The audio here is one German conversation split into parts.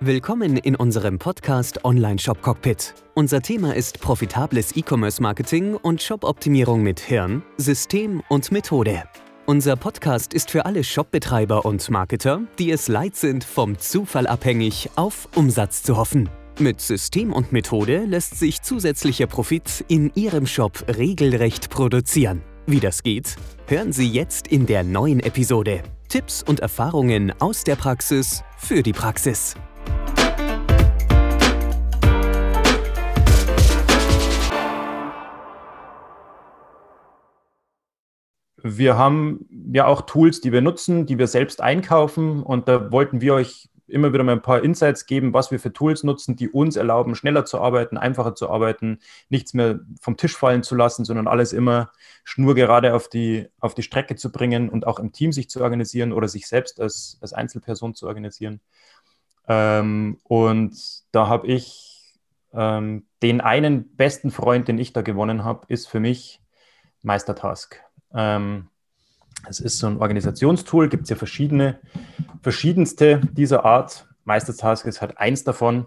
Willkommen in unserem Podcast Online Shop Cockpit. Unser Thema ist profitables E-Commerce Marketing und Shop-Optimierung mit Hirn, System und Methode. Unser Podcast ist für alle Shopbetreiber und Marketer, die es leid sind, vom Zufall abhängig auf Umsatz zu hoffen. Mit System und Methode lässt sich zusätzlicher Profit in Ihrem Shop regelrecht produzieren. Wie das geht, hören Sie jetzt in der neuen Episode. Tipps und Erfahrungen aus der Praxis für die Praxis. Wir haben ja auch Tools, die wir nutzen, die wir selbst einkaufen. Und da wollten wir euch immer wieder mal ein paar Insights geben, was wir für Tools nutzen, die uns erlauben, schneller zu arbeiten, einfacher zu arbeiten, nichts mehr vom Tisch fallen zu lassen, sondern alles immer schnurgerade auf die, auf die Strecke zu bringen und auch im Team sich zu organisieren oder sich selbst als, als Einzelperson zu organisieren. Ähm, und da habe ich ähm, den einen besten Freund, den ich da gewonnen habe, ist für mich Meistertask. Ähm, es ist so ein Organisationstool, gibt es ja verschiedene, verschiedenste dieser Art. Meistertask ist halt eins davon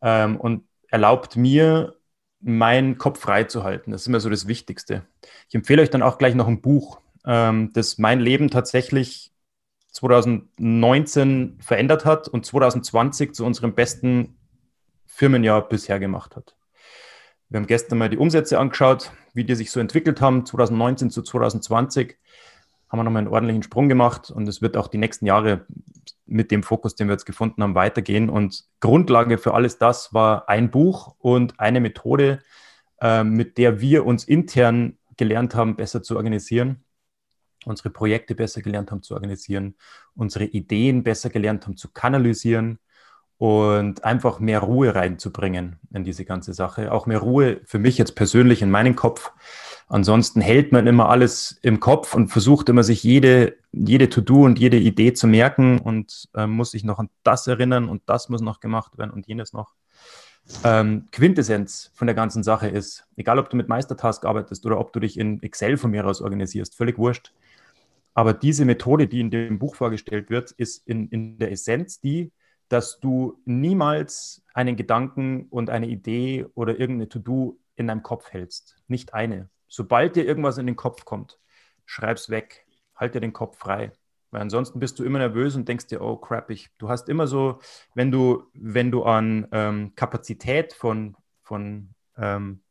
ähm, und erlaubt mir, meinen Kopf frei zu halten. Das ist immer so das Wichtigste. Ich empfehle euch dann auch gleich noch ein Buch, ähm, das mein Leben tatsächlich 2019 verändert hat und 2020 zu unserem besten Firmenjahr bisher gemacht hat. Wir haben gestern mal die Umsätze angeschaut, wie die sich so entwickelt haben, 2019 zu 2020. Haben wir nochmal einen ordentlichen Sprung gemacht und es wird auch die nächsten Jahre mit dem Fokus, den wir jetzt gefunden haben, weitergehen. Und Grundlage für alles das war ein Buch und eine Methode, äh, mit der wir uns intern gelernt haben, besser zu organisieren, unsere Projekte besser gelernt haben zu organisieren, unsere Ideen besser gelernt haben zu kanalisieren und einfach mehr Ruhe reinzubringen in diese ganze Sache. Auch mehr Ruhe für mich jetzt persönlich in meinen Kopf. Ansonsten hält man immer alles im Kopf und versucht immer sich jede, jede To-Do und jede Idee zu merken und äh, muss sich noch an das erinnern und das muss noch gemacht werden und jenes noch. Ähm, Quintessenz von der ganzen Sache ist, egal ob du mit Meistertask arbeitest oder ob du dich in Excel von mir aus organisierst, völlig wurscht. Aber diese Methode, die in dem Buch vorgestellt wird, ist in, in der Essenz die, dass du niemals einen Gedanken und eine Idee oder irgendeine To-Do in deinem Kopf hältst. Nicht eine. Sobald dir irgendwas in den Kopf kommt, schreib's weg. Halt dir den Kopf frei. Weil ansonsten bist du immer nervös und denkst dir, oh crap, ich, du hast immer so, wenn du, wenn du an ähm, Kapazität von, von, ähm,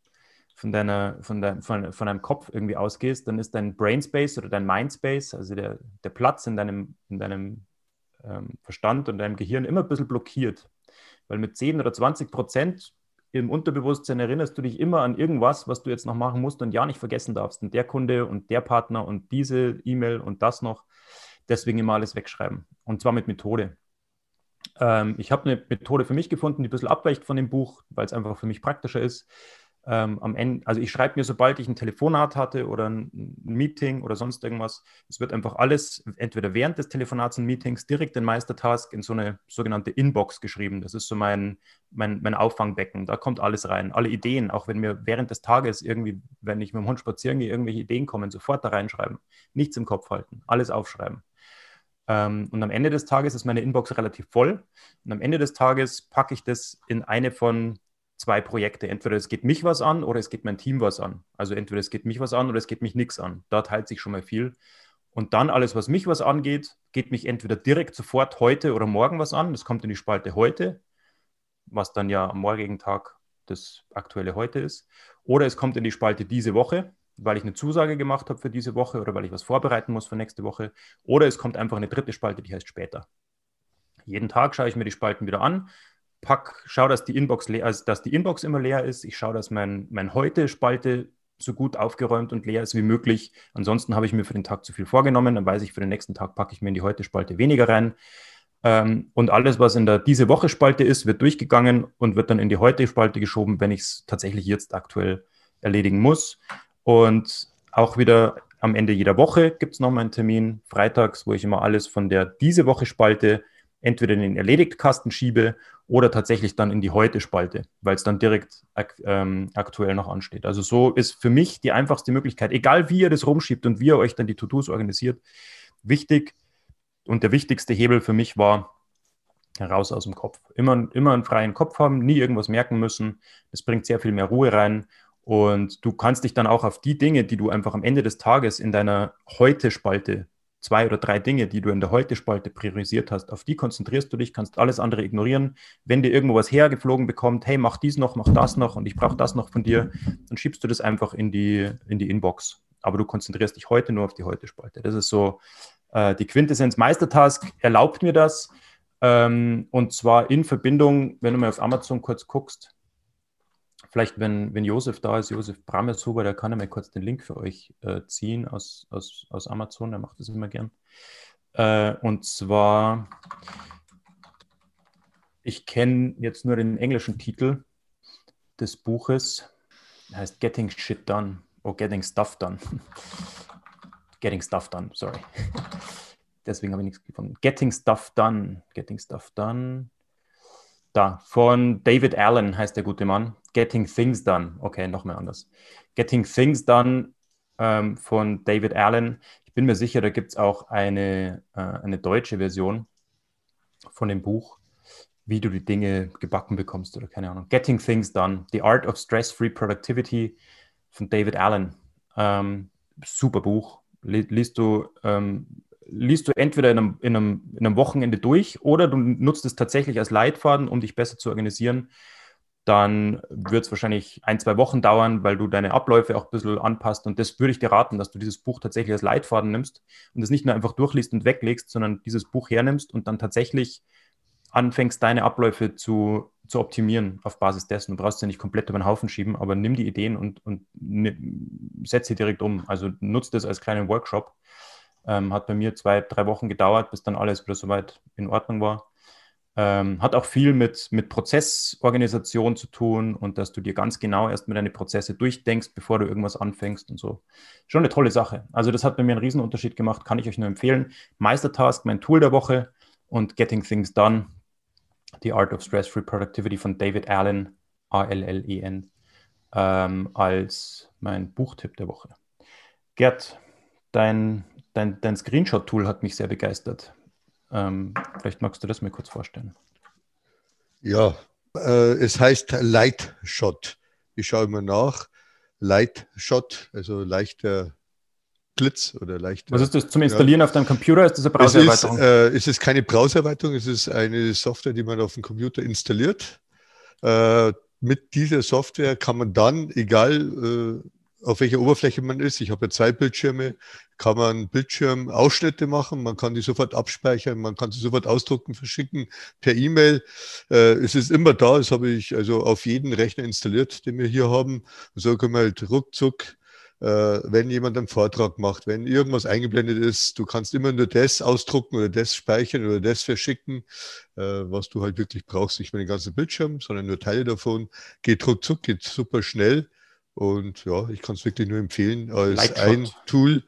von, deiner, von, dein, von, von deinem Kopf irgendwie ausgehst, dann ist dein Brainspace oder dein Mindspace, also der, der Platz in deinem, in deinem ähm, Verstand und deinem Gehirn immer ein bisschen blockiert. Weil mit 10 oder 20 Prozent im Unterbewusstsein erinnerst du dich immer an irgendwas, was du jetzt noch machen musst und ja nicht vergessen darfst. Und der Kunde und der Partner und diese E-Mail und das noch. Deswegen immer alles wegschreiben. Und zwar mit Methode. Ähm, ich habe eine Methode für mich gefunden, die ein bisschen abweicht von dem Buch, weil es einfach für mich praktischer ist ähm, am Ende, also ich schreibe mir, sobald ich ein Telefonat hatte oder ein Meeting oder sonst irgendwas, es wird einfach alles entweder während des Telefonats und Meetings direkt in Meistertask in so eine sogenannte Inbox geschrieben. Das ist so mein, mein, mein Auffangbecken. Da kommt alles rein. Alle Ideen, auch wenn mir während des Tages irgendwie, wenn ich mit dem Hund spazieren gehe, irgendwelche Ideen kommen, sofort da reinschreiben. Nichts im Kopf halten, alles aufschreiben. Ähm, und am Ende des Tages ist meine Inbox relativ voll. Und am Ende des Tages packe ich das in eine von zwei Projekte. Entweder es geht mich was an oder es geht mein Team was an. Also entweder es geht mich was an oder es geht mich nichts an. Da teilt sich schon mal viel. Und dann alles, was mich was angeht, geht mich entweder direkt sofort heute oder morgen was an. Das kommt in die Spalte heute, was dann ja am morgigen Tag das aktuelle heute ist. Oder es kommt in die Spalte diese Woche, weil ich eine Zusage gemacht habe für diese Woche oder weil ich was vorbereiten muss für nächste Woche. Oder es kommt einfach eine dritte Spalte, die heißt später. Jeden Tag schaue ich mir die Spalten wieder an, pack, schau, dass die Inbox leer, also dass die Inbox immer leer ist. Ich schaue, dass mein, mein Heute-Spalte so gut aufgeräumt und leer ist wie möglich. Ansonsten habe ich mir für den Tag zu viel vorgenommen. Dann weiß ich, für den nächsten Tag packe ich mir in die Heute-Spalte weniger rein. Ähm, und alles, was in der diese Woche-Spalte ist, wird durchgegangen und wird dann in die Heute-Spalte geschoben, wenn ich es tatsächlich jetzt aktuell erledigen muss. Und auch wieder am Ende jeder Woche gibt es nochmal einen Termin, freitags, wo ich immer alles von der diese Woche-Spalte entweder in den Erledigt-Kasten schiebe oder tatsächlich dann in die Heute-Spalte, weil es dann direkt ak ähm, aktuell noch ansteht. Also so ist für mich die einfachste Möglichkeit, egal wie ihr das rumschiebt und wie ihr euch dann die To-Dos organisiert, wichtig und der wichtigste Hebel für mich war, Raus aus dem Kopf. Immer, immer einen freien Kopf haben, nie irgendwas merken müssen. Das bringt sehr viel mehr Ruhe rein. Und du kannst dich dann auch auf die Dinge, die du einfach am Ende des Tages in deiner Heute-Spalte, zwei oder drei Dinge, die du in der Heute-Spalte priorisiert hast, auf die konzentrierst du dich, kannst alles andere ignorieren. Wenn dir irgendwo was hergeflogen bekommt, hey, mach dies noch, mach das noch und ich brauche das noch von dir, dann schiebst du das einfach in die, in die Inbox. Aber du konzentrierst dich heute nur auf die Heute-Spalte. Das ist so äh, die Quintessenz. Meistertask erlaubt mir das. Ähm, und zwar in Verbindung, wenn du mal auf Amazon kurz guckst, vielleicht, wenn, wenn Josef da ist, Josef Brameshuber, der kann er mal kurz den Link für euch äh, ziehen aus, aus, aus Amazon, der macht das immer gern. Äh, und zwar, ich kenne jetzt nur den englischen Titel des Buches, heißt Getting Shit Done, oh, Getting Stuff Done. Getting Stuff Done, sorry. Deswegen habe ich nichts gefunden. Getting Stuff Done, Getting Stuff Done. Da, von David Allen heißt der gute Mann. Getting Things Done. Okay, noch mehr anders. Getting Things Done ähm, von David Allen. Ich bin mir sicher, da gibt es auch eine, äh, eine deutsche Version von dem Buch, wie du die Dinge gebacken bekommst oder keine Ahnung. Getting Things Done. The Art of Stress-Free Productivity von David Allen. Ähm, super Buch. Liest du ähm, liest du entweder in einem, in, einem, in einem Wochenende durch oder du nutzt es tatsächlich als Leitfaden, um dich besser zu organisieren. Dann wird es wahrscheinlich ein, zwei Wochen dauern, weil du deine Abläufe auch ein bisschen anpasst. Und das würde ich dir raten, dass du dieses Buch tatsächlich als Leitfaden nimmst und es nicht nur einfach durchliest und weglegst, sondern dieses Buch hernimmst und dann tatsächlich anfängst, deine Abläufe zu, zu optimieren auf Basis dessen. Du brauchst ja nicht komplett über den Haufen schieben, aber nimm die Ideen und, und setz sie direkt um. Also nutzt das als kleinen Workshop ähm, hat bei mir zwei, drei Wochen gedauert, bis dann alles wieder soweit in Ordnung war. Ähm, hat auch viel mit, mit Prozessorganisation zu tun und dass du dir ganz genau erstmal deine Prozesse durchdenkst, bevor du irgendwas anfängst und so. Schon eine tolle Sache. Also das hat bei mir einen Riesenunterschied gemacht, kann ich euch nur empfehlen. Meistertask, mein Tool der Woche und Getting Things Done, The Art of Stress-Free Productivity von David Allen, A-L-L-E-N, ähm, als mein Buchtipp der Woche. Gerd, dein dein, dein Screenshot-Tool hat mich sehr begeistert. Ähm, vielleicht magst du das mir kurz vorstellen. Ja, äh, es heißt Lightshot. Ich schaue immer nach. Lightshot, also leichter Blitz oder leichter. Was ist das zum Installieren ja. auf deinem Computer? Ist das eine Browsererweiterung? Es ist, äh, es ist keine Browsererweiterung, es ist eine Software, die man auf dem Computer installiert. Äh, mit dieser Software kann man dann, egal äh, auf welcher Oberfläche man ist. Ich habe ja zwei Bildschirme, kann man Bildschirmausschnitte machen, man kann die sofort abspeichern, man kann sie sofort ausdrucken, verschicken per E-Mail. Äh, es ist immer da, das habe ich also auf jeden Rechner installiert, den wir hier haben. so können wir halt ruckzuck, äh, wenn jemand einen Vortrag macht, wenn irgendwas eingeblendet ist, du kannst immer nur das ausdrucken oder das speichern oder das verschicken, äh, was du halt wirklich brauchst. Nicht mehr den ganzen Bildschirm, sondern nur Teile davon. Geht ruckzuck, geht super schnell. Und ja, ich kann es wirklich nur empfehlen als Lightshot. ein Tool,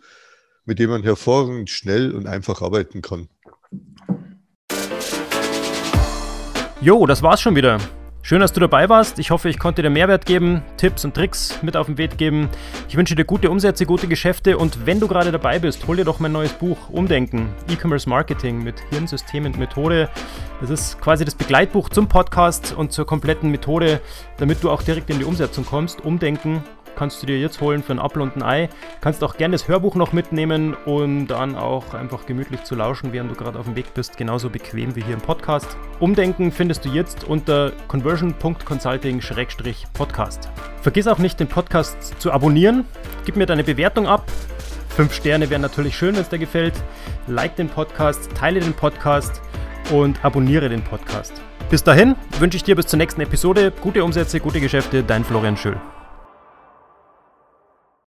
mit dem man hervorragend schnell und einfach arbeiten kann. Jo, das war's schon wieder. Schön, dass du dabei warst. Ich hoffe, ich konnte dir Mehrwert geben, Tipps und Tricks mit auf den Weg geben. Ich wünsche dir gute Umsätze, gute Geschäfte und wenn du gerade dabei bist, hol dir doch mein neues Buch Umdenken, E-Commerce Marketing mit Hirnsystem und Methode. Das ist quasi das Begleitbuch zum Podcast und zur kompletten Methode, damit du auch direkt in die Umsetzung kommst. Umdenken kannst du dir jetzt holen für ein Apfel und ein Ei. Kannst auch gerne das Hörbuch noch mitnehmen und dann auch einfach gemütlich zu lauschen, während du gerade auf dem Weg bist. Genauso bequem wie hier im Podcast. Umdenken findest du jetzt unter conversion.consulting-podcast. Vergiss auch nicht, den Podcast zu abonnieren. Gib mir deine Bewertung ab. Fünf Sterne wären natürlich schön, wenn es dir gefällt. Like den Podcast, teile den Podcast und abonniere den Podcast. Bis dahin wünsche ich dir bis zur nächsten Episode gute Umsätze, gute Geschäfte, dein Florian Schöll.